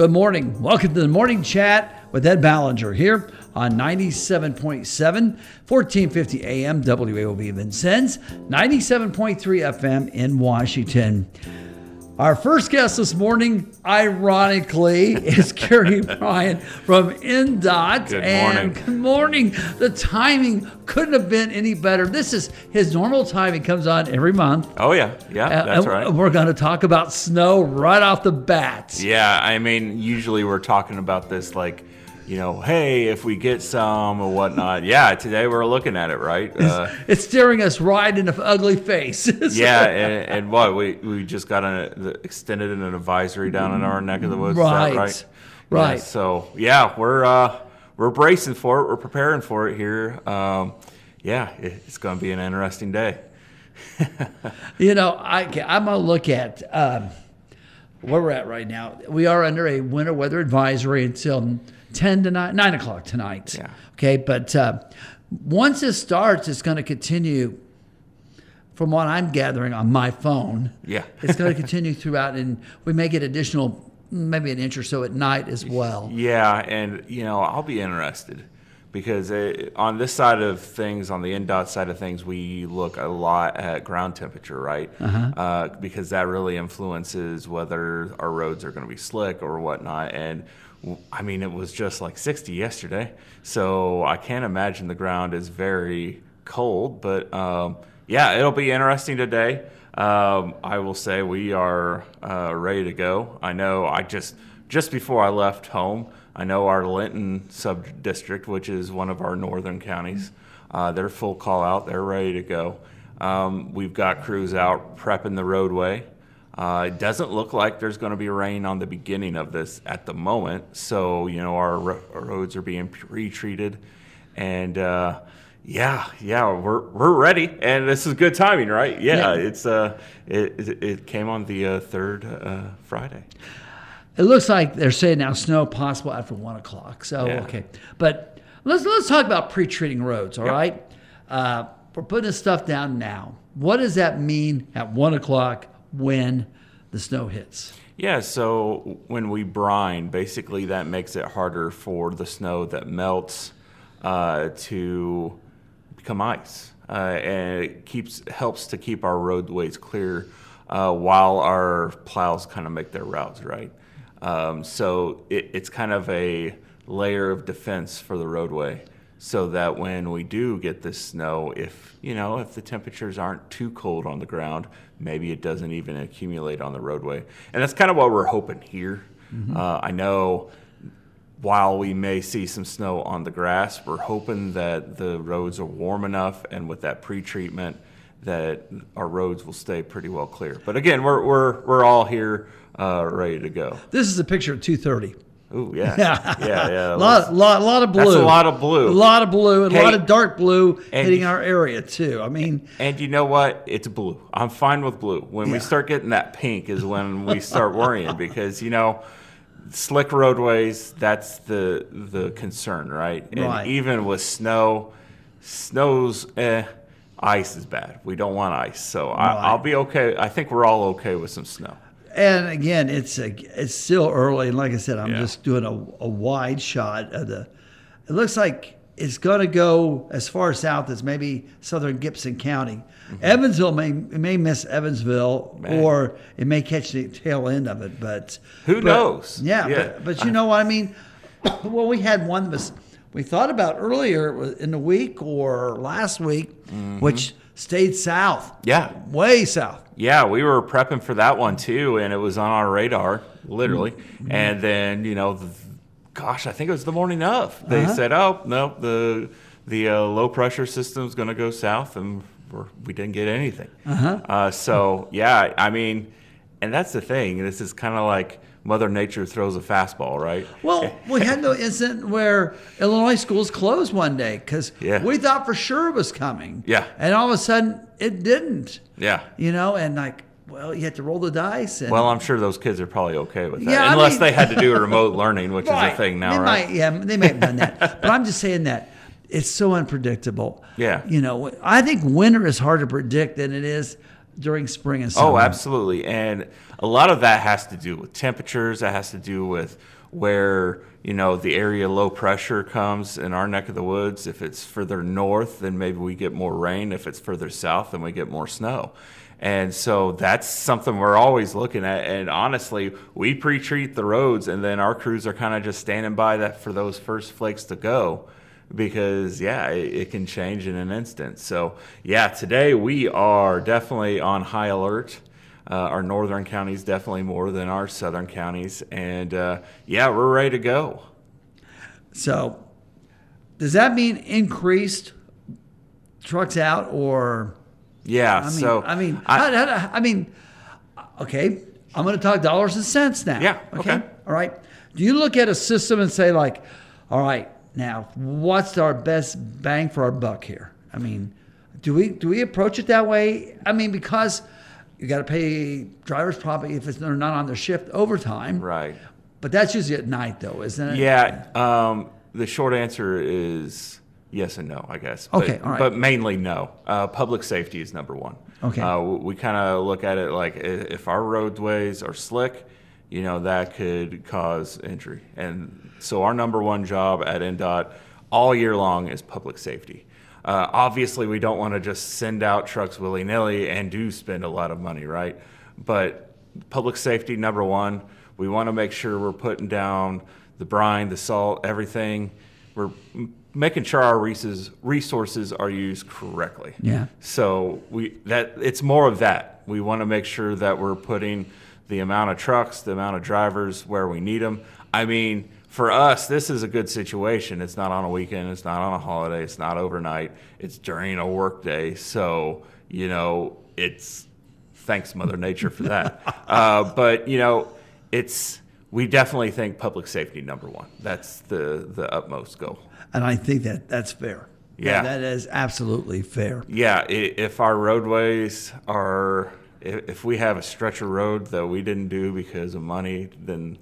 Good morning. Welcome to the morning chat with Ed Ballinger here on 97.7, 1450 AM, WAOV Vincennes, 97.3 FM in Washington. Our first guest this morning, ironically, is Gary Brian from INDOT. Good and morning. good morning. The timing couldn't have been any better. This is his normal time. He comes on every month. Oh yeah, yeah, Uh, that's and right. We're going to talk about snow right off the bat. Yeah, I mean, usually we're talking about this like, you know, hey, if we get some or whatnot. Yeah, today we're looking at it, right? Uh, It's staring us right in the ugly face. Yeah, and, and what we we just got an extended an advisory down in our neck of the woods. Right, right, right. Yeah, so yeah, we're uh, we're bracing for it. We're preparing for it here. Um, yeah, it, it's going to be an interesting day. You know, I, I'm going to look at um, where we're at right now. We are under a winter weather advisory until 10 to 9, 9 o'clock tonight. Yeah. Okay. But uh, once it starts, it's going to continue, from what I'm gathering on my phone. Yeah. it's going to continue throughout, and we may get additional, maybe an inch or so at night as well. Yeah, and you know, I'll be interested because uh on this side of things, on the INDOT side of things, we look a lot at ground temperature, right? Uh, because that really influences whether our roads are going to be slick or whatnot. And I mean, it was just like 60 yesterday, so I can't imagine the ground is very cold. But um, yeah, it'll be interesting today. Um, I will say we are uh, ready to go. I know I just just before I left home, I know our Linton sub district, which is one of our northern counties, uh, they're full call out. They're ready to go. Um, we've got crews out prepping the roadway. Uh, it doesn't look like there's going to be rain on the beginning of this at the moment, so you know our, ro- our roads are being pre-treated, and uh, yeah, yeah, we're we're ready, and this is good timing, right? Yeah, Yeah. it's uh, it, it came on the uh, third uh, Friday. It looks like they're saying now snow possible after one o'clock. So Yeah. okay, but let's let's talk about pre-treating roads. All Yeah. right, uh, we're putting this stuff down now. What does that mean at one o'clock when the snow hits? Yeah, so when we brine, basically that makes it harder for the snow that melts uh, to become ice, uh, and it keeps helps to keep our roadways clear uh, while our plows kind of make their routes right. Um, so it, it's kind of a layer of defense for the roadway, so that when we do get this snow, if you know if the temperatures aren't too cold on the ground, maybe it doesn't even accumulate on the roadway, and that's kind of what we're hoping here. Uh, I know while we may see some snow on the grass, we're hoping that the roads are warm enough and with that pre-treatment that our roads will stay pretty well clear. But again, we're we're we're all here uh, ready to go. This is a picture two thirty. Ooh, yeah, yeah, yeah. a lot, lot, lot of blue. That's a lot of blue. A lot of blue, and a lot of dark blue hitting our area too. I mean, And you know what? It's blue. I'm fine with blue. When we start getting that pink is when we start worrying because you know, slick roadways. That's the the concern, right? And Right. even with snow, snow's eh, ice is bad. We don't want ice, so Right. I, I'll be okay. I think we're all okay with some snow. And again, it's a, it's still early, and like I said, I'm Yeah. just doing a, a wide shot of the. It looks like it's going to go as far south as maybe southern Gibson County. Evansville may may miss Evansville, Mm-hmm. Man. or it may catch the tail end of it. But Who but- knows? Yeah, Yeah. But, but you know what I mean. well, we had one that we thought about earlier in the week or last week, which stayed south. Mm-hmm. Yeah. way south. Yeah, we were prepping for that one too, and it was on our radar, literally. Mm-hmm. And then, you know, the, gosh, I think it was the morning of. They Uh-huh. said, "Oh, no, the the uh, low pressure system is going to go south," and we're, we didn't get anything. Uh-huh. so, yeah, I mean, and that's the thing. This is kind of like Mother Nature throws a fastball, right? Well, we had no incident where Illinois schools closed one day because Yeah. we thought for sure it was coming. Yeah. And all of a sudden it didn't. Yeah. You know, and like, well, you have to roll the dice. And, Well, I'm sure those kids are probably okay with that, Yeah, I unless mean- they had to do remote learning, which Right. is a thing now, they right? Might, yeah, they may have done that. but I'm just saying that it's so unpredictable. Yeah. You know, I think winter is harder to predict than it is during spring and oh, summer. Oh, absolutely. And a lot of that has to do with temperatures. That has to do with where, you know, the area low pressure comes in our neck of the woods. If it's further north, then maybe we get more rain. If it's further south, then we get more snow. And so that's something we're always looking at. And honestly, we pre-treat the roads, and then our crews are kind of just standing by that for those first flakes to go, because yeah, it, it, can change in an instant. So yeah, today we are definitely on high alert. Uh, our northern counties definitely more than our southern counties, and uh, yeah, we're ready to go. So, does that mean increased trucks out or? Yeah. I mean, so I mean, I, I, I mean, okay. I'm going to talk dollars and cents now. Yeah. Okay. okay. All right. Do you look at a system and say like, all right, now what's our best bang for our buck here? I mean, do we do we approach it that way? I mean, because you got to pay drivers probably if it's they're not on their shift overtime. Right. But that's usually at night, though, isn't it? Yeah. Um, the short answer is yes and no, I guess. Okay, but, all right. But mainly no. Uh, public safety is number one. Okay. Uh, we kind of look at it like if our roadways are slick, you know, that could cause injury. And so our number one job at INDOT all year long is public safety. Uh, obviously, we don't want to just send out trucks willy nilly and do spend a lot of money, right? But public safety, number one, we want to make sure we're putting down the brine, the salt, everything. We're making sure our resources are used correctly. Yeah. So we that it's more of that. We want to make sure that we're putting the amount of trucks, the amount of drivers where we need them. I mean, for us, this is a good situation. It's not on a weekend. It's not on a holiday. It's not overnight. It's during a workday. So you know, it's thanks Mother Nature for that. uh, but you know, it's we definitely think public safety number one. That's the the utmost goal and I think that that's fair. Yeah, that is absolutely fair. Yeah, if our roadways are, if we have a stretch of road that we didn't do because of money, then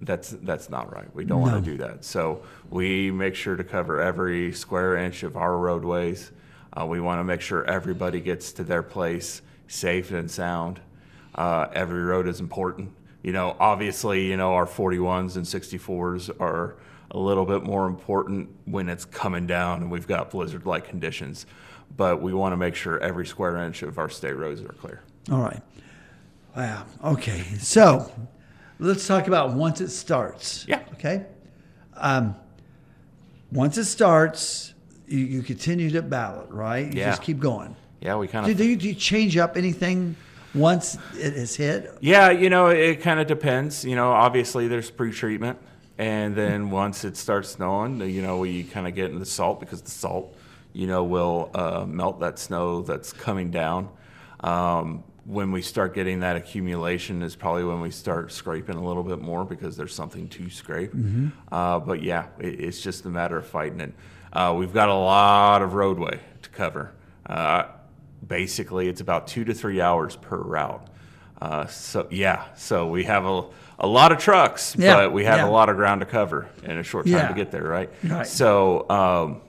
that's that's not right. We don't no. want to do that. So we make sure to cover every square inch of our roadways. Uh, we want to make sure everybody gets to their place safe and sound. Uh, every road is important. You know, obviously, you know our 41s and 64s are a little bit more important when it's coming down and we've got blizzard like conditions. But we want to make sure every square inch of our state roads are clear. All right. Wow. Okay. So let's talk about once it starts. Yeah. Okay. Um, once it starts, you, you continue to ballot, right? You yeah. just keep going. Yeah, we kind of. Do, do, you, do you change up anything once it is hit? Yeah, you know, it kind of depends. You know, obviously there's pre-treatment. And then once it starts snowing, you know, we kind of get into the salt because the salt, you know, will uh, melt that snow that's coming down. Um, when we start getting that accumulation is probably when we start scraping a little bit more because there's something to scrape. Mm-hmm. Uh, but yeah, it, it's just a matter of fighting it. Uh, we've got a lot of roadway to cover. Uh, basically, it's about two to three hours per route. Uh, so yeah, so we have a a lot of trucks, yeah, but we have yeah. a lot of ground to cover in a short time yeah. to get there, right? Right. So um,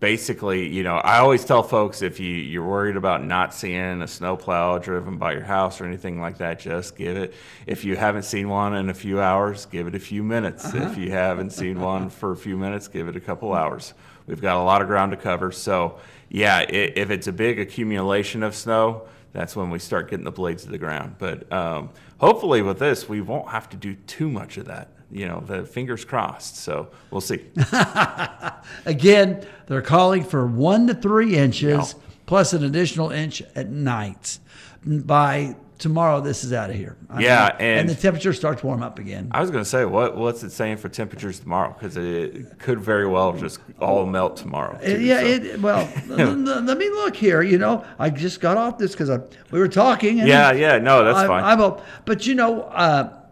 basically, you know, I always tell folks if you you're worried about not seeing a snowplow driven by your house or anything like that, just give it. If you haven't seen one in a few hours, give it a few minutes. Uh-huh. If you haven't seen one for a few minutes, give it a couple hours. We've got a lot of ground to cover, so yeah, if it's a big accumulation of snow that's when we start getting the blades to the ground. But um, hopefully, with this, we won't have to do too much of that. You know, the fingers crossed. So we'll see. Again, they're calling for one to three inches plus an additional inch at night by tomorrow. This is out of here. I Yeah, mean, and- the temperature starts to warm up again. I was going to say, what what's it saying for temperatures tomorrow? Because it could very well just all melt tomorrow. Uh, too, yeah, so. it, well, let me look here. You know, I just got off this because we were talking. And Yeah, yeah, no, that's I, fine. I will, but you know, uh,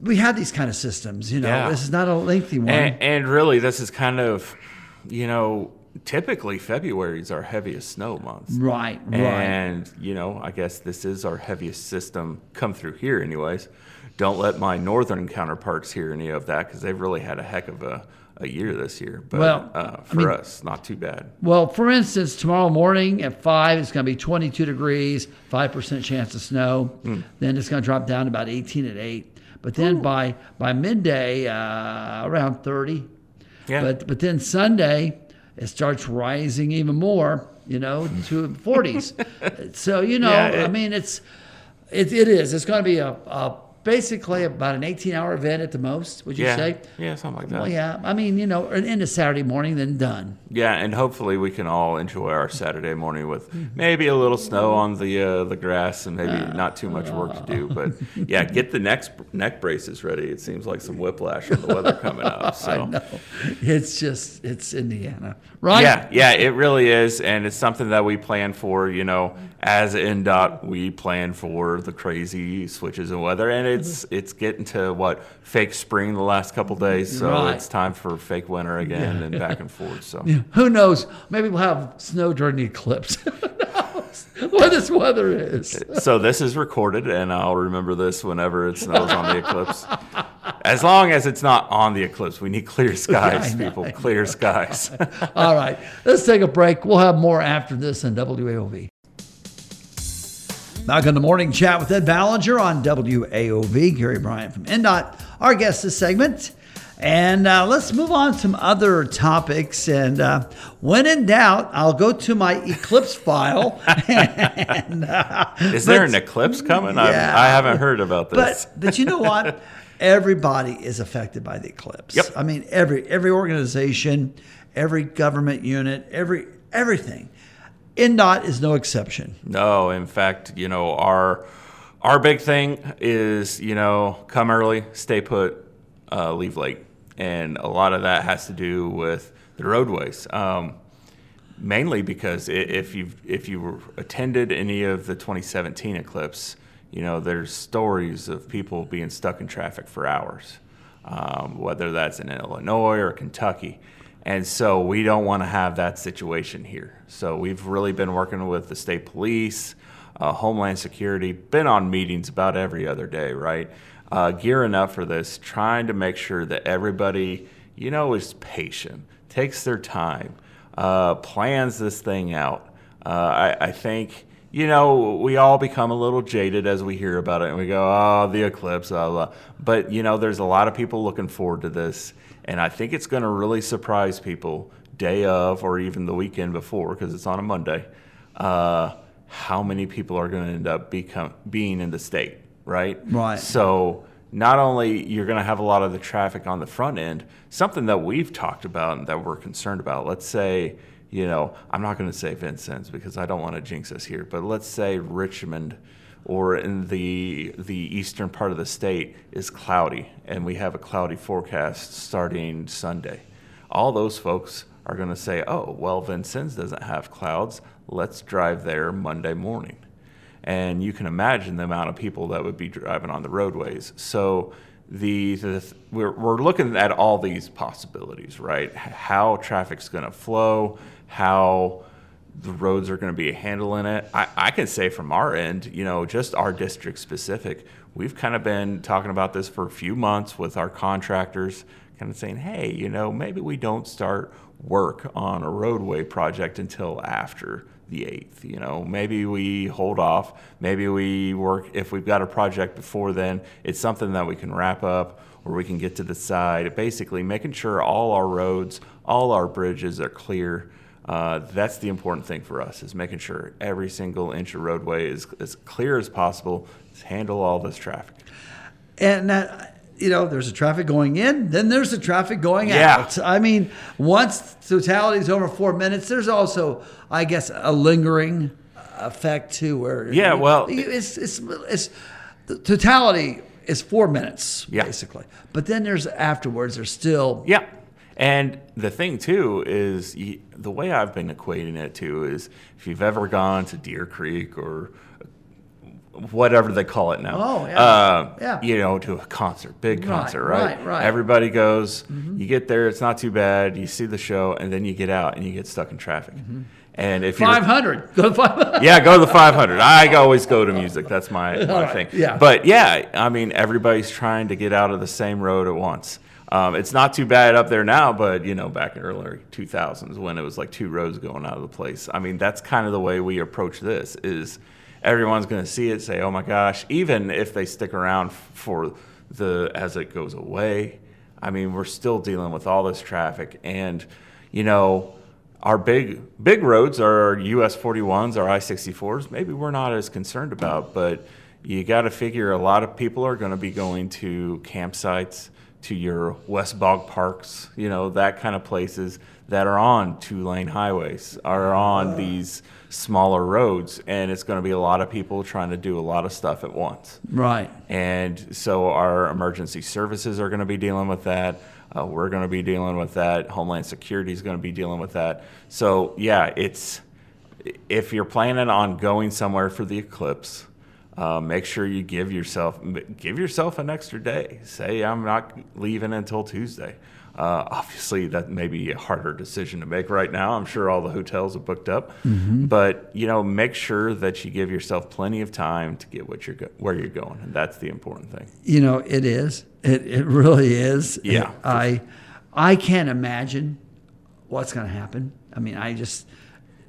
we have these kind of systems. You know, Yeah. this is not a lengthy one. and, and really, this is kind of, you know, typically February is our heaviest snow month. right, right. And, you know, I guess this is our heaviest system come through here, anyways. Don't let my northern counterparts hear any of that because they've really had a heck of a, a year this year. But Well, uh, I for mean- us, not too bad. Well, for instance, tomorrow morning at 5, it's going to be 22 degrees, 5% chance of snow. Hmm. Then it's going to drop down about 18 at 8. But then by by midday, uh, around 30. Yeah. But but then Sunday, it starts rising even more, you know, to 40s. so, you know, Yeah, it- I mean, it's it, it is. It's going to be a, a basically about an 18 hour event at the most, would you yeah. say? Yeah, something like that. Well, yeah. I mean, you know, into Saturday morning, then done. Yeah, and hopefully we can all enjoy our Saturday morning with maybe a little snow on the uh, the grass and maybe Uh, not too much work to do. But yeah, get the neck neck braces ready. It seems like some whiplash from the weather coming up. I So know. It's just, it's Indiana, right? yeah, yeah, it really is, and it's something that we plan for. You know, as INDOT, we plan for the crazy switches in weather, and it's mm-hmm. it's getting to what fake spring the last couple mm-hmm. days, so Right. it's time for fake winter again and back and forth. So. Who knows? Maybe we'll have snow during the eclipse. Who what this weather is? Uh, so this is recorded, and I'll remember this whenever it snows on the eclipse. As long as it's not on the eclipse, we need clear skies, know, people. Clear skies. All right, let's take a break. We'll have more after this in WAOV. Back on the morning chat with Ed Ballinger on WAOV. Gary Brian from INDOT, our guest this segment. And uh, let's move on to some other topics. And uh, when in doubt, I'll go to my eclipse file. and, uh, Is there but- an eclipse coming? I, Yeah. I haven't heard about this. But but you know what? Everybody is affected by the eclipse. Yep. I mean, every every organization, every government unit, every everything. INDOT is no exception. No, in fact, you know our our big thing is you know come early, stay put, uh, leave late, and a lot of that has to do with the roadways. Um, mainly because if you if you attended any of the 2017 eclipse, you know there's stories of people being stuck in traffic for hours, um, whether that's in Illinois or Kentucky. And so we don't want to have that situation here. So we've really been working with the state police, uh, Homeland Security, been on meetings about every other day, right? Uh, gearing up for this, trying to make sure that everybody, you know, is patient, takes their time, uh, plans this thing out. Uh, I, I think, you know, we all become a little jaded as we hear about it and we go, oh, the eclipse, blah, blah. But, you know, there's a lot of people looking forward to this. And I think it's going to really surprise people day of or even the weekend before because it's on a Monday. Uh, how many people are going to end up become, being in the state, right? Right. So not only you're going to have a lot of the traffic on the front end, something that we've talked about and that we're concerned about. Let's say, you know, I'm not going to say Vincennes because I don't want to jinx us here, but let's say Richmond or in the the eastern part of the state is cloudy and we have a cloudy forecast starting Sunday. All those folks are going to say, "Oh, well, Vincennes doesn't have clouds. Let's drive there Monday morning." and you can imagine the amount of people that would be driving on the roadways. So the, the we're, we're looking at all these possibilities, right? How traffic's going to flow, how the roads are going to be handling it. I, I can say from our end, you know, just our district specific, we've kind of been talking about this for a few months with our contractors, kind of saying, hey, you know, maybe we don't start work on a roadway project until after the 8th. You know, maybe we hold off. Maybe we work, if we've got a project before then, it's something that we can wrap up or we can get to the side. Basically, making sure all our roads, all our bridges are clear. Uh, that's the important thing for us is making sure every single inch of roadway is as clear as possible to handle all this traffic. And that, you know, there's a traffic going in, then there's the traffic going Yeah. out. I mean, once totality is over four minutes, there's also, I guess, a lingering effect too, where Yeah, well- it's it's it's the totality is four minutes Yeah. basically, but then there's afterwards. There's still Yeah. And the thing too is y- the way I've been equating it to is if you've ever gone to Deer Creek or whatever they call it now. Oh, yeah. Uh, Yeah. You know, to a concert, big concert, right? right, right. Mm-hmm. Everybody goes, you get there, it's not too bad, you see the show, and then you get out and you get stuck in traffic. And if you're five hundred. Go to five hundred. yeah, go to the 500. I always go to music. That's my, my right, thing. yeah. But yeah, I mean, everybody's trying to get out of the same road at once. Um, it's not too bad up there now, but you know, back in early 2000s when it was like two roads going out of the place. I mean, that's kind of the way we approach this. Is everyone's going to see it, say, "Oh my gosh!" Even if they stick around for the as it goes away. I mean, we're still dealing with all this traffic, and you know, our big big roads are US 41s, our I 64s. Maybe we're not as concerned about, but you got to figure a lot of people are going to be going to campsites to your West Bog parks, you know, that kind of places that are on two lane highways, are on these smaller roads. And it's going to be a lot of people trying to do a lot of stuff at once. Right. And so our emergency services are going to be dealing with that. Uh, we're going to be dealing with that. Homeland Security is going to be dealing with that. So, yeah, it's if you're planning on going somewhere for the eclipse, uh, make sure you give yourself give yourself an extra day. Say I'm not leaving until Tuesday. Uh, obviously, that may be a harder decision to make right now. I'm sure all the hotels are booked up, Mm-hmm. but you know, make sure that you give yourself plenty of time to get what you're go- where you're going, and that's the important thing. You know, it is. It it really is. Yeah. I I can't imagine what's going to happen. I mean, I just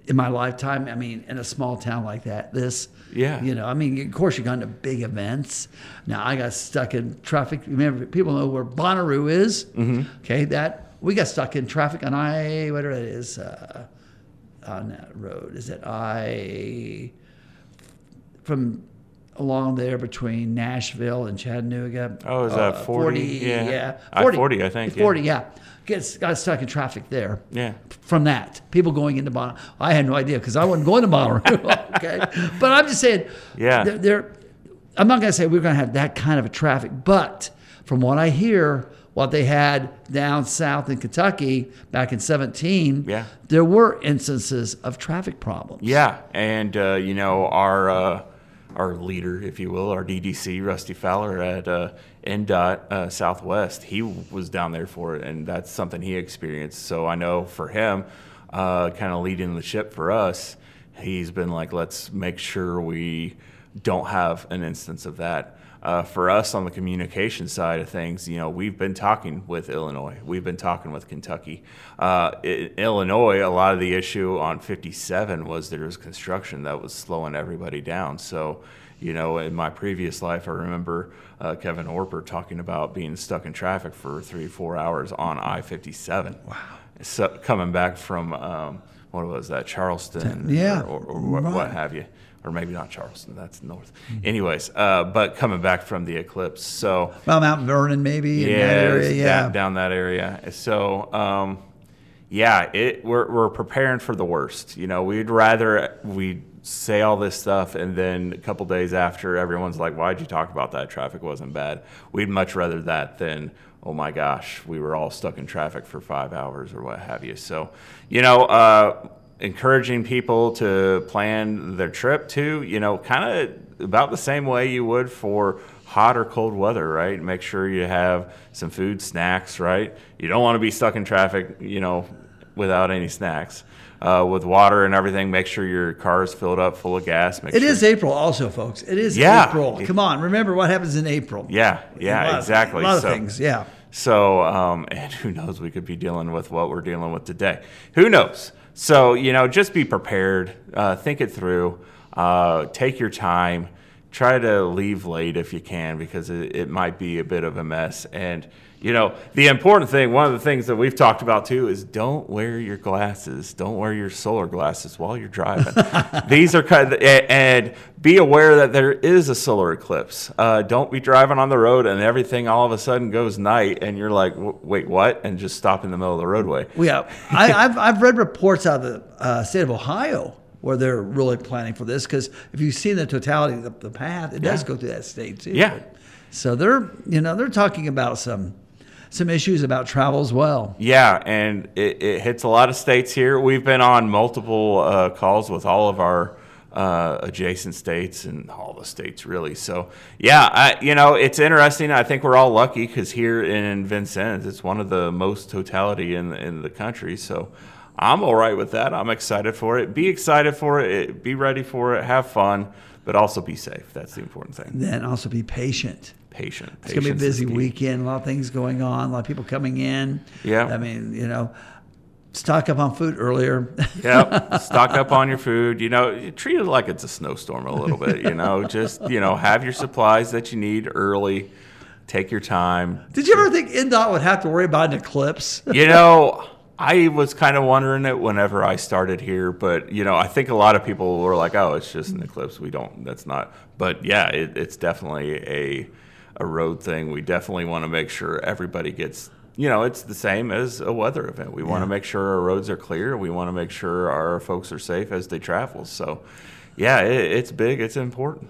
in my lifetime. I mean, in a small town like that, this. Yeah. You know, I mean, of course, you're going to big events. Now, I got stuck in traffic. Remember, people know where Bonnaroo is. Mm-hmm. Okay, that we got stuck in traffic on I whatever it is uh, on that road. Is it I from along there between Nashville and Chattanooga? Oh, is that 40? Yeah. Yeah, I-40, I think, yeah. 40, yeah. Gets got stuck in traffic there Yeah. from that. People going into Bonnaroo. I had no idea because I wasn't going to Bonnaroo. okay, but I'm just saying. Yeah. They're, they're- I'm not going to say we're going to have that kind of a traffic, but from what I hear, what they had down south in Kentucky back in 17, Yeah. there were instances of traffic problems. Yeah, and uh, you know our uh, our leader, if you will, our DDC, Rusty Fowler at uh, INDOT uh, Southwest, he was down there for it, and that's something he experienced. So I know for him, uh, kind of leading the ship for us, he's been like, let's make sure we don't have an instance of that. Uh, for us on the communication side of things, you know, we've been talking with Illinois, we've been talking with Kentucky. Uh, in Illinois, a lot of the issue on 57 was there was construction that was slowing everybody down. So, you know, in my previous life, I remember uh, Kevin Orper talking about being stuck in traffic for three, four hours on I 57. Wow. So coming back from, um, what was that, Charleston? Yeah. Or, or, or what, what have you. Or maybe not Charleston, that's north. Anyways, uh, but coming back from the eclipse. So, Well, Mount Vernon, maybe in yeah, that area. Yeah. down, down that area. So, um, yeah, it we're we're preparing for the worst. You know, we'd rather we say all this stuff and then a couple days after, everyone's like, "Why'd you talk about that? Traffic wasn't bad." We'd much rather that than. Oh my gosh, we were all stuck in traffic for five hours or what have you. So, you know, uh, encouraging people to plan their trip too, you know, kind of about the same way you would for hot or cold weather, right? Make sure you have some food, snacks, right? You don't want to be stuck in traffic, you know, without any snacks. Uh, with water and everything, make sure your car is filled up full of gas. Make It sure, is April, also, folks. It is Yeah. April. Come on, remember what happens in April. Yeah, A yeah, of- exactly. A lot of So- things, yeah. So, um, and who knows, we could be dealing with what we're dealing with today. Who knows? So, you know, just be prepared, uh, think it through, uh, take your time, try to leave late if you can because it, it might be a bit of a mess. And, you know, the important thing, one of the things that we've talked about too, is don't wear your glasses. Don't wear your solar glasses while you're driving. These are kind of, and be aware that there is a solar eclipse. Uh, don't be driving on the road and everything all of a sudden goes night and you're like, wait, what? And just stop in the middle of the roadway. Well, Yeah, I, I've, I've read reports out of the uh, state of Ohio where they're really planning for this because if you see the totality of the, the path, it does go through that state too. Yeah. So they're you know they're talking about some some issues about travel as well. Yeah, and it, it hits a lot of states here. We've been on multiple uh, calls with all of our uh, adjacent states and all the states, really. So, yeah, I, you know, it's interesting. I think we're all lucky because here in Vincennes, it's one of the most totality in the, in the country. So, I'm all right with that. I'm excited for it. Be excited for it. Be ready for it. Have fun. but also be safe. That's the important thing. Then also be patient. Patient. It's gonna be a busy weekend. A lot of things going on. A lot of people coming in. Yeah. I mean, you know, stock up on food earlier. Yep. Stock up on your food. You know, treat it like it's a snowstorm a little bit. You know, just you know, have your supplies that you need early. Take your time. Did you ever think INDOT would have to worry about an eclipse? You know, I was kind of wondering it whenever I started here, but you know, I think a lot of people were like, "Oh, it's just an eclipse. We don't. That's not." But yeah, it, it's definitely a a road thing. We definitely want to make sure everybody gets. You know, it's the same as a weather event. We want to make sure our roads are clear. We want to make sure our folks are safe as they travel. So, yeah, it, it's big. It's important.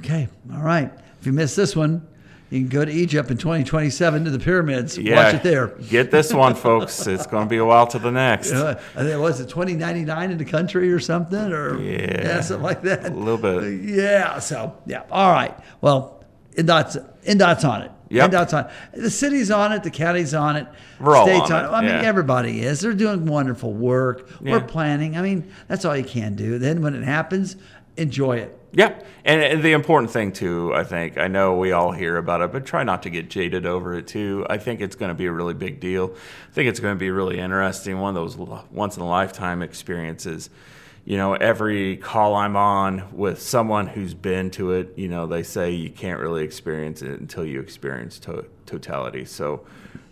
Okay. All right. If you missed this one, you can go to Egypt in 2027 to the pyramids. Yeah, Watch it there. Get this one, folks. It's going to be a while to the next. Uh, I think was it 2099 in the country or something or Yeah. something like that. A little bit. Yeah. So yeah. All right. Well, INDOT's INDOT's on it. Yep. INDOT's on. it. The city's on it. The county's on it. We're all state's on it, I mean, yeah. everybody is. They're doing wonderful work. We're planning. I mean, that's all you can do. Then when it happens, enjoy it. Yeah, and, and the important thing too, I think, I know we all hear about it, but try not to get jaded over it too. I think it's going to be a really big deal. I think it's going to be really interesting, one of those once in a lifetime experiences. You know, every call I'm on with someone who's been to it, you know, they say you can't really experience it until you experience to- totality. So,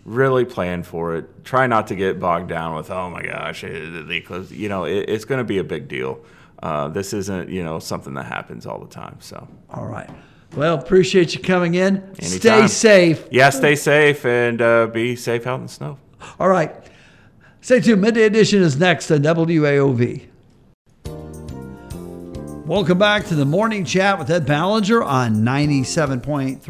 really plan for it. Try not to get bogged down with, oh my gosh, eh, the eclipse. You know, it, it's going to be a big deal. Uh, this isn't, you know, something that happens all the time. So, All right. Well, appreciate you coming in. Stay safe. yeah, stay safe and uh, be safe out in the snow. All right. Stay tuned. Midday Edition is next on WAOV. Welcome back to the morning chat with Ed Ballinger on 97.3,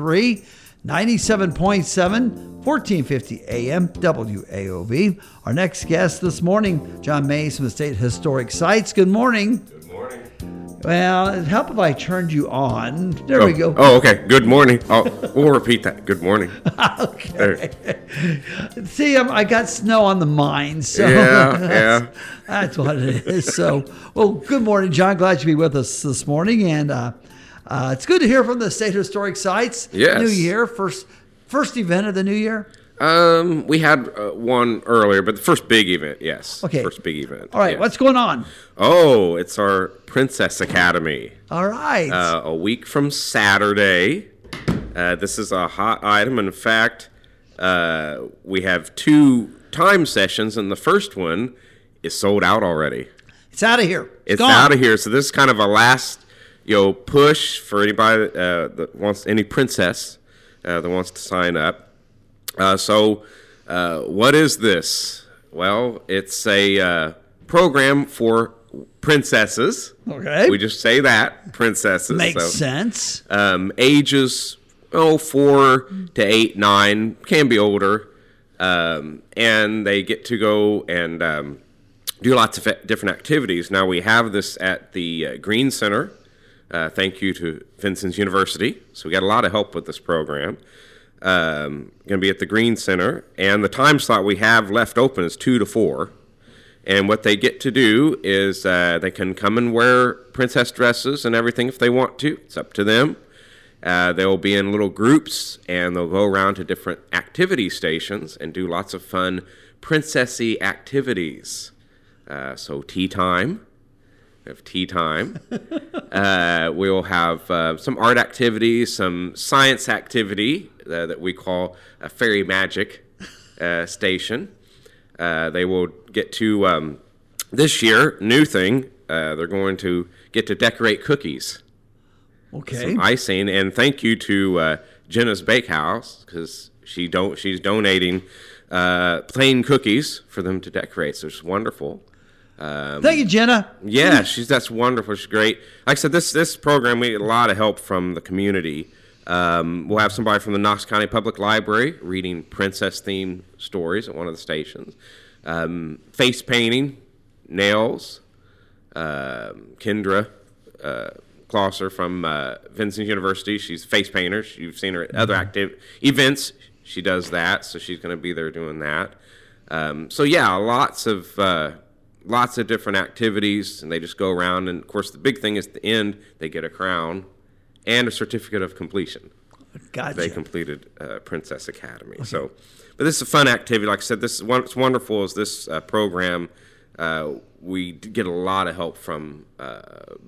97.7, 1450 AM WAOV. Our next guest this morning, Jon Mays from the State Historic Sites. Good morning. Good morning. Well, it'd help if I turned you on. There we go. Oh, okay. Good morning. Oh, we'll repeat that. Good morning. okay. See, I'm, I got snow on the mind, so Yeah, that's, yeah. that's what it is. So, well, good morning, Jon. Glad to be with us this morning, and uh, uh, it's good to hear from the state historic sites. Yes. New Year, first first event of the new year. Um, we had uh, one earlier, but the first big event, yes. Okay. First big event. All right, yes. what's going on? Oh, it's our Princess Academy. All right. Uh, a week from Saturday. Uh, this is a hot item. In fact, uh, we have two time sessions, and the first one is sold out already. it's out of here. It's gone. out of here. So this is kind of a last, you know, push for anybody uh, that wants any princess uh, that wants to sign up. Uh, so, uh, what is this? Well, it's a uh, program for princesses. Okay. We just say that princesses. Makes So, sense. Um, ages oh four to eight, nine can be older, um, and they get to go and um, do lots of different activities. Now we have this at the uh, Green Center. Uh, thank you to Vincennes University. So we got a lot of help with this program. Um, going to be at the Green Center, and the time slot we have left open is two to four. And what they get to do is uh, they can come and wear princess dresses and everything if they want to. It's up to them. Uh, they'll be in little groups and they'll go around to different activity stations and do lots of fun princessy activities. Uh, so tea time. We have tea time. uh, we'll have uh, some art activity, some science activity uh, that we call a fairy magic uh, station. Uh, they will get to um, this year new thing. Uh, they're going to get to decorate cookies, Okay. some icing, and thank you to uh, Jenna's Bakehouse because she don't she's donating uh, plain cookies for them to decorate. So it's wonderful. Thank you, Jenna. Yeah, she's that's wonderful. She's great. Like I said, this this program we get a lot of help from the community. Um, we'll have somebody from the Knox County Public Library reading princess themed stories at one of the stations. Um, face painting, nails. Um Kendra uh, Klosser from uh, Vincennes University. She's a face painter. You've seen her at other active events. She does that, so she's going to be there doing that. Um, so yeah, lots of uh, lots of different activities, and they just go around. And of course, the big thing is at the end they get a crown and a certificate of completion. Gotcha. They completed uh, Princess Academy. So, but this is a fun activity. Like I said, this is what's wonderful is this uh, program. Uh, we get a lot of help from uh,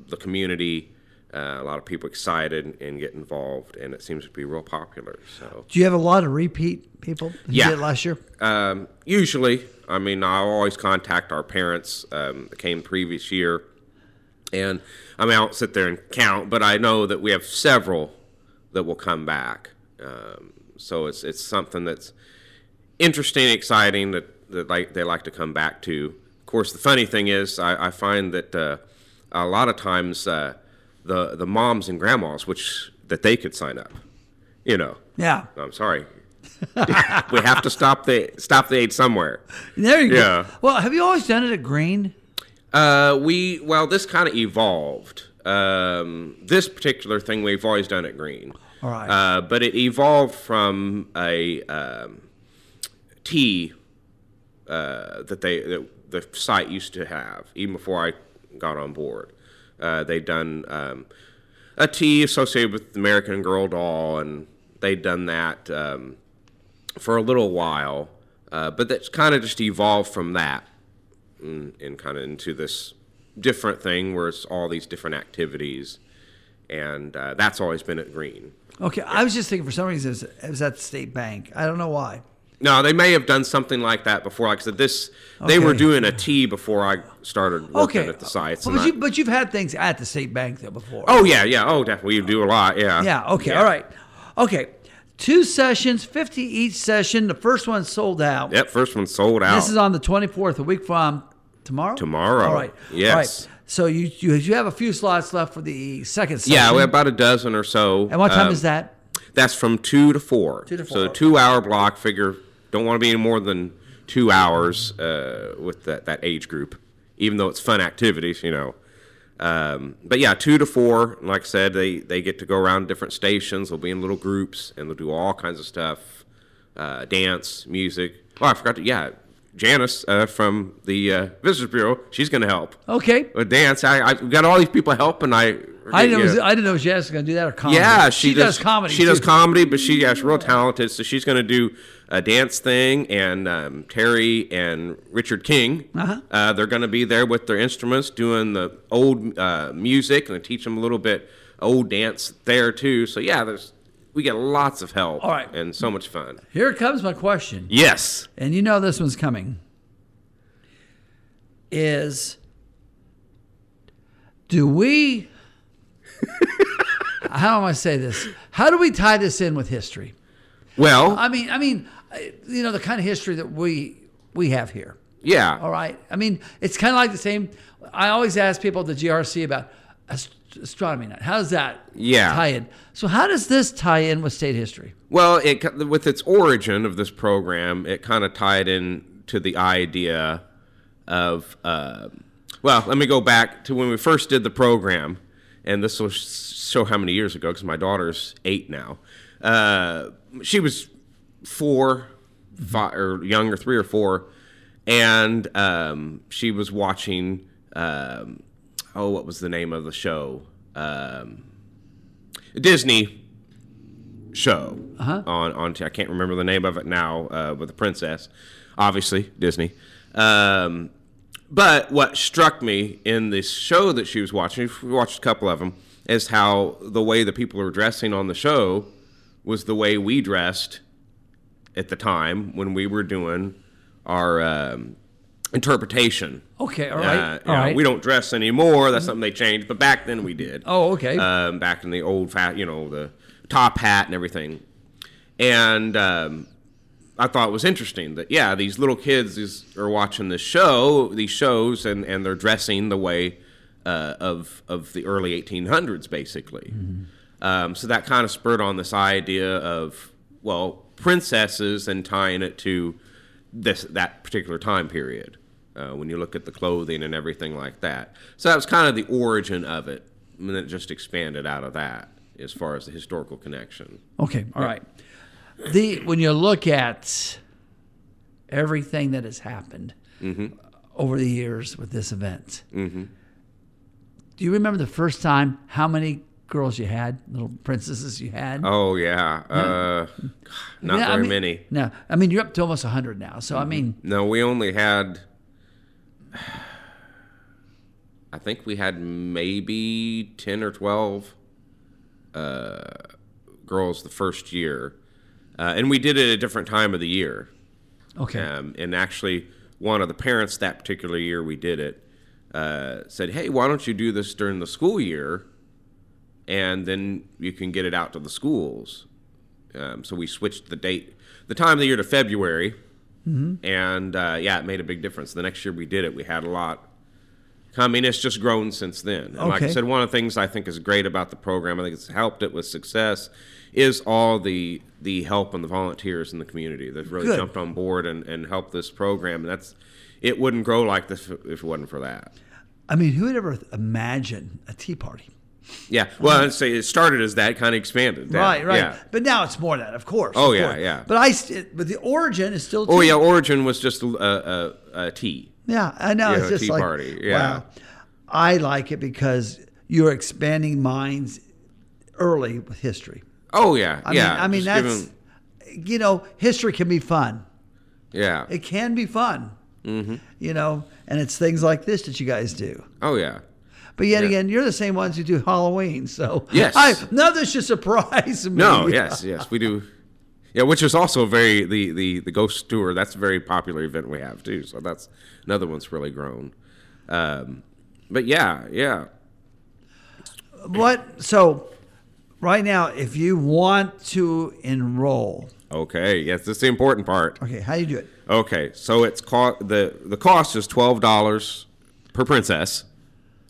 the community. Uh, a lot of people excited and get involved, and it seems to be real popular. So, Do you have a lot of repeat people? Yeah. last year. um, usually, I mean, I always contact our parents um, that came previous year, and I mean, I don't sit there and count, but I know that we have several that will come back. Um, so it's it's something that's interesting, exciting that, that like they like to come back to. Of course, the funny thing is, I, I find that uh, a lot of times uh, the the moms and grandmas, which that they could sign up, you know. Yeah. I'm sorry. we have to stop the stop the aid somewhere. There you Yeah. go. Well, have you always done it at Green? Uh, we well, this kind of evolved. Um, this particular thing we've always done at Green. All right. Uh, but it evolved from a um, tea uh, that they that the site used to have even before I got on board. Uh, they'd done um, a tea associated with American Girl doll, and they'd done that um, for a little while. Uh, but that's kind of just evolved from that and, and kind of into this different thing where it's all these different activities. And uh, that's always been at Green. Okay, I was just thinking for some reason it was at state bank. I don't know why. No, they may have done something like that before. Like I said, this they were doing a tea before I started working Okay, at the sites. Well, but, you, but you've had things at the state bank though before. oh yeah, yeah, oh definitely, we do a lot. Yeah, yeah. Okay. All right. Okay. Two sessions, fifty each session. The first one sold out. Yep, first one sold out. This is on the twenty fourth, a week from tomorrow. Tomorrow. All right. Yes. All right. So you, you you have a few slots left for the second session. yeah, we have about a dozen or so. And what time Um, is that? That's from two to four. Two to four. So a two-hour block. Figure don't want to be any more than two hours uh, with that that age group, even though it's fun activities, you know. Um, but yeah, two to four. Like I said, they they get to go around different stations. They'll be in little groups and they'll do all kinds of stuff, uh, dance, music. Oh, I forgot to. Yeah, Janice uh, from the uh, Visitors Bureau. She's going to help. Okay. With dance, I, I we got all these people helping. I I didn't know. yeah. Was, I didn't know Jess was going to do that or comedy. Yeah, she, does, comedy. She does comedy, but she yeah, she's real talented. So she's going to do a dance thing, and um, Terry and Richard King, Uh-huh. uh, they're going to be there with their instruments, doing the old uh, music, and teach them a little bit old dance there too. So yeah, there's we get lots of help. All right. and so much fun. Here comes my question, Yes. and you know this one's coming. Is do we? how am I say this? How do we tie this in with history? Well, I mean, I mean, you know, the kind of history that we we have here. yeah. All right. I mean, it's kind of like the same. I always ask people at the GRC about astronomy night. How does that Yeah. tie in? So how does this tie in with state history? Well, it with its origin of this program, it kind of tied in to the idea of. Uh, well, let me go back to when we first did the program, and this will sh- show how many years ago because my daughter's eight now. Uh, she was four, five, or younger, three or four, and um, she was watching. Um, oh, what was the name of the show? Um, Disney show Uh-huh. on on I can't remember the name of it now uh, with the princess, obviously Disney. Um, but what struck me in this show that she was watching, we watched a couple of them, is how the way the people were dressing on the show was the way we dressed at the time when we were doing our um, interpretation. Okay. All right. Uh, all know, right. We don't dress anymore. That's something they changed, but back then we did Oh, okay. um, back in the old fat, you know, the top hat and everything. And um, I thought it was interesting that yeah, these little kids is, are watching this show, these shows, and, and they're dressing the way uh, of of the early 1800s, basically. Um, so that kind of spurred on this idea of well, princesses and tying it to this that particular time period. Uh, when you look at the clothing and everything like that, so that was kind of the origin of it, and then it just expanded out of that as far as the historical connection. okay. All right. The when you look at everything that has happened Mm-hmm. over the years with this event. Mm-hmm. Do you remember the first time how many girls you had, little princesses you had? Oh yeah, uh, not Yeah, I very mean- many. No, I mean you're up to almost hundred now. So I mean, No, we only had. I think we had maybe ten or twelve uh, girls the first year, uh, and we did it at a different time of the year. okay, Um, and actually, one of the parents that particular year we did it uh, said, "Hey, why don't you do this during the school year, and then you can get it out to the schools." Um, so we switched the date, the time of the year to February, and uh, yeah, it made a big difference. The next year we did it, we had a lot. I mean, it's just grown since then. And like I said, one of the things I think is great about the program, I think it's helped it with success, is all the the help and the volunteers in the community that really Good. jumped on board and, and helped this program. And that's it wouldn't grow like this if it wasn't for that. I mean, who would ever imagine a tea party? Yeah. Well, I'd say it started as that, kind of expanded. Yeah, Right, right. Yeah. But now it's more than that, of course. Oh, of yeah, course. yeah. But I, st- but the origin is still. Oh yeah, Origin was just a, a, a, tea. Yeah, I know. It's just tea like, party, yeah. wow. I like it because you're expanding minds early with history. Oh yeah, I yeah. mean, I mean just that's you know, history can be fun. yeah. It can be fun. Mm-hmm. You know, and it's things like this that you guys do. Oh yeah. But yet Yeah. again, you're the same ones who do Halloween, so Yes. I, of this should surprise me. No, yes, yes, we do. Yeah, which is also very the the the ghost tour. That's a very popular event we have too. So that's another one's really grown. Um, but yeah, yeah. What? So, right now, if you want to enroll, Okay, yes, that's the important part. okay, how do you do it? Okay, so it's co- the the cost is twelve dollars per princess.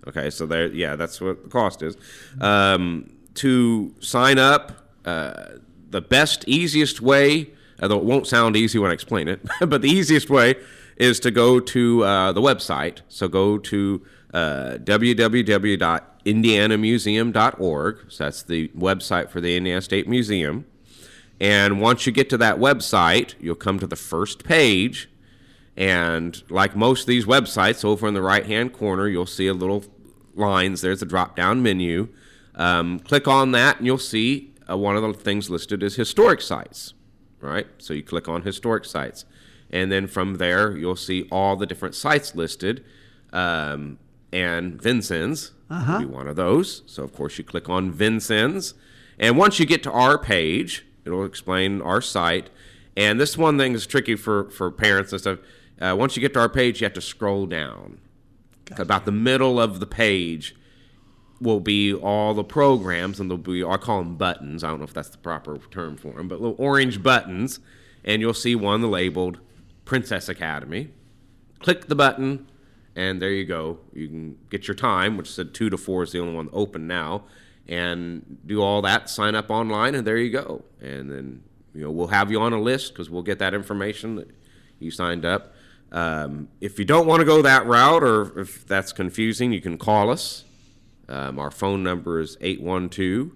Okay, so there, yeah, that's what the cost is. Um, to sign up, uh, the best, easiest way, although it won't sound easy when I explain it, but the easiest way is to go to uh, the website. So go to uh, www.indianamuseum.org. So that's the website for the Indiana State Museum. And once you get to that website, you'll come to the first page. And like most of these websites, over in the right hand corner, you'll see a little lines. There's a drop down menu. Um, click on that, and you'll see uh, one of the things listed is historic sites. Right? So you click on historic sites. And then from there, you'll see all the different sites listed. Um, and Vincennes will be one of those. So, of course, you click on Vincennes. And once you get to our page, it'll explain our site. And this one thing is tricky for, for parents and stuff. Uh, once you get to our page, you have to scroll down. About the middle of the page will be all the programs, and there'll be, I call them buttons. I don't know if that's the proper term for them, but little orange buttons. And you'll see one labeled Princess Academy. Click the button, and there you go. You can get your time, which said 2 to 4 is the only one open now, and do all that, sign up online, and there you go. And then, you know, we'll have you on a list because we'll get that information that you signed up. Um, if you don't want to go that route or if that's confusing, you can call us. Um, our phone number is 812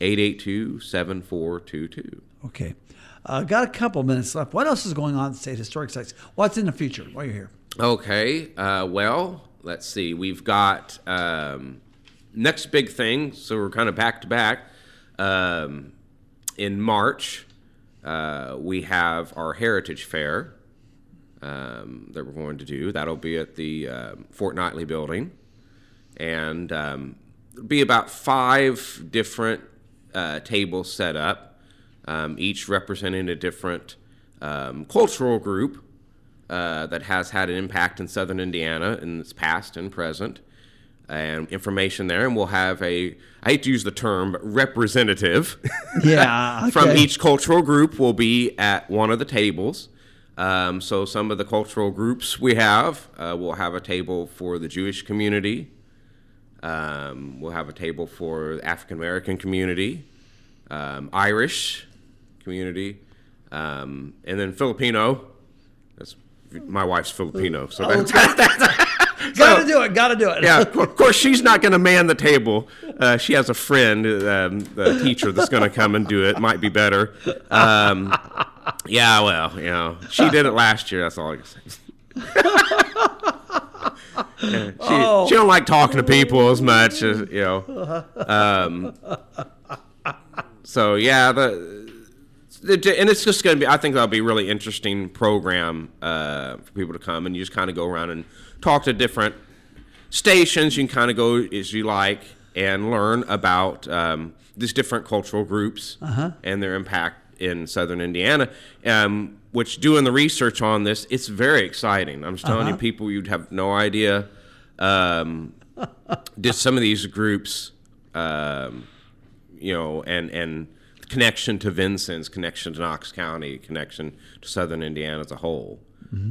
882 7422. Okay. Uh, got a couple minutes left. What else is going on at State Historic Sites? What's in the future while you're here? Okay, uh, well, let's see. We've got um, next big thing, so we're kind of back to back. Um, in March, uh, we have our Heritage Fair um, that we're going to do. That'll be at the um Fortnightly building. And um, there'll be about five different uh, tables set up, um, each representing a different um, cultural group uh, that has had an impact in southern Indiana in its past and present, and information there. And we'll have a, I hate to use the term, but representative Yeah. from each cultural group will be at one of the tables. Um, so some of the cultural groups we have, uh, we'll have a table for the Jewish community. Um, we'll have a table for the African American community, um, Irish community, um, and then Filipino. That's my wife's Filipino, so that's, Got to do it. Got to do it. yeah, of course, she's not going to man the table. Uh, she has a friend, um, the teacher, that's going to come and do it. Might be better. Um, yeah, well, you know, she did it last year. That's all I can say. she, Oh. she don't like talking to people as much as you know. Um, so yeah, the, the and it's just going to be. I think that'll be a really interesting program uh, for people to come and you just kind of go around and talk to different stations. You can kind of go as you like and learn about um, these different cultural groups and their impact in southern Indiana. Um, which doing the research on this, it's very exciting. I'm just telling you, people you'd have no idea. Um, just some of these groups, um, you know, and and connection to Vincennes, connection to Knox County, connection to Southern Indiana as a whole.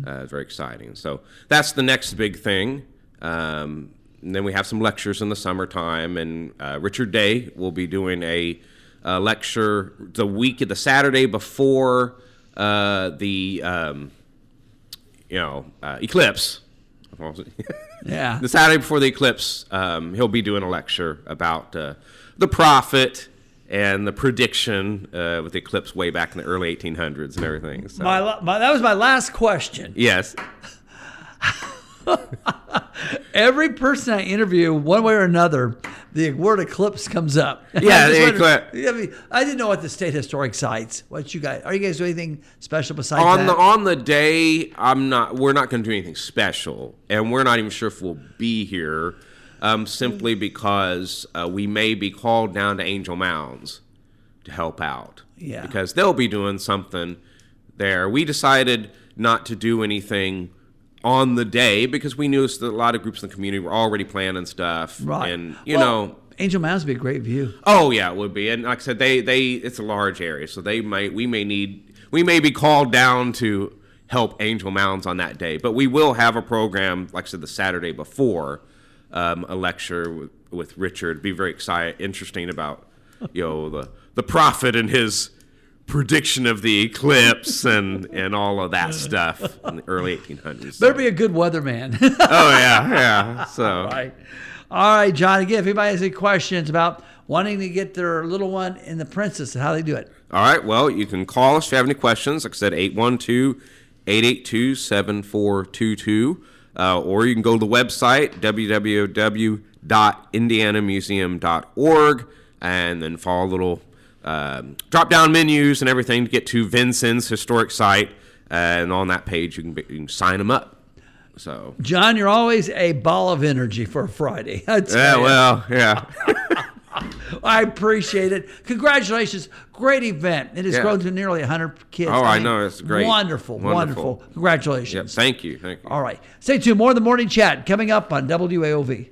Uh, it's very exciting. So that's the next big thing. Um, and then we have some lectures in the summertime, and uh, Richard Day will be doing a, uh lecture the week, the Saturday before uh, the, um, you know, uh, eclipse. Yeah. the Saturday before the eclipse, um, he'll be doing a lecture about uh, the prophet and the prediction uh, with the eclipse way back in the early 1800s and everything. So, My, my, that was my last question. yes. Every person I interview, one way or another, the word eclipse comes up. Yeah, I the eclipse. I didn't know what the state historic sites. What you guys? Are you guys doing anything special besides on that? the on the day, I'm not. We're not going to do anything special, and we're not even sure if we'll be here, um, simply because uh, we may be called down to Angel Mounds to help out. Yeah. Because they'll be doing something there. We decided not to do anything on the day because we knew that a lot of groups in the community were already planning stuff, right. and you Well, know. Angel Mounds would be a great view. Oh yeah, it would be. And like I said, they they it's a large area, so they might we may need we may be called down to help Angel Mounds on that day, but we will have a program like I said the Saturday before um, a lecture with, with Richard. Be very excited, interesting about you know the the prophet and his prediction of the eclipse and and all of that stuff in the early 1800s. Better be a good weatherman. oh yeah, yeah. So right. All right, Jon. Again, if anybody has any questions about wanting to get their little one in the princess and how they do it, All right. Well, you can call us if you have any questions. Like I said, 812 882 7422. Or you can go to the website, www.indianamuseum.org, and then follow little um, drop down menus and everything to get to Vincennes Historic Site. and on that page, you can, be, you can sign them up. So, Jon, you're always a ball of energy for a Friday. Yeah, well, yeah. I appreciate it. Congratulations. Great event. It has Yeah. grown to nearly 100 kids. Oh, I mean, know. It's great. Wonderful, wonderful. Wonderful. Congratulations. yeah. Thank you. Thank you. All right. Stay tuned. More of the morning chat coming up on WAOV.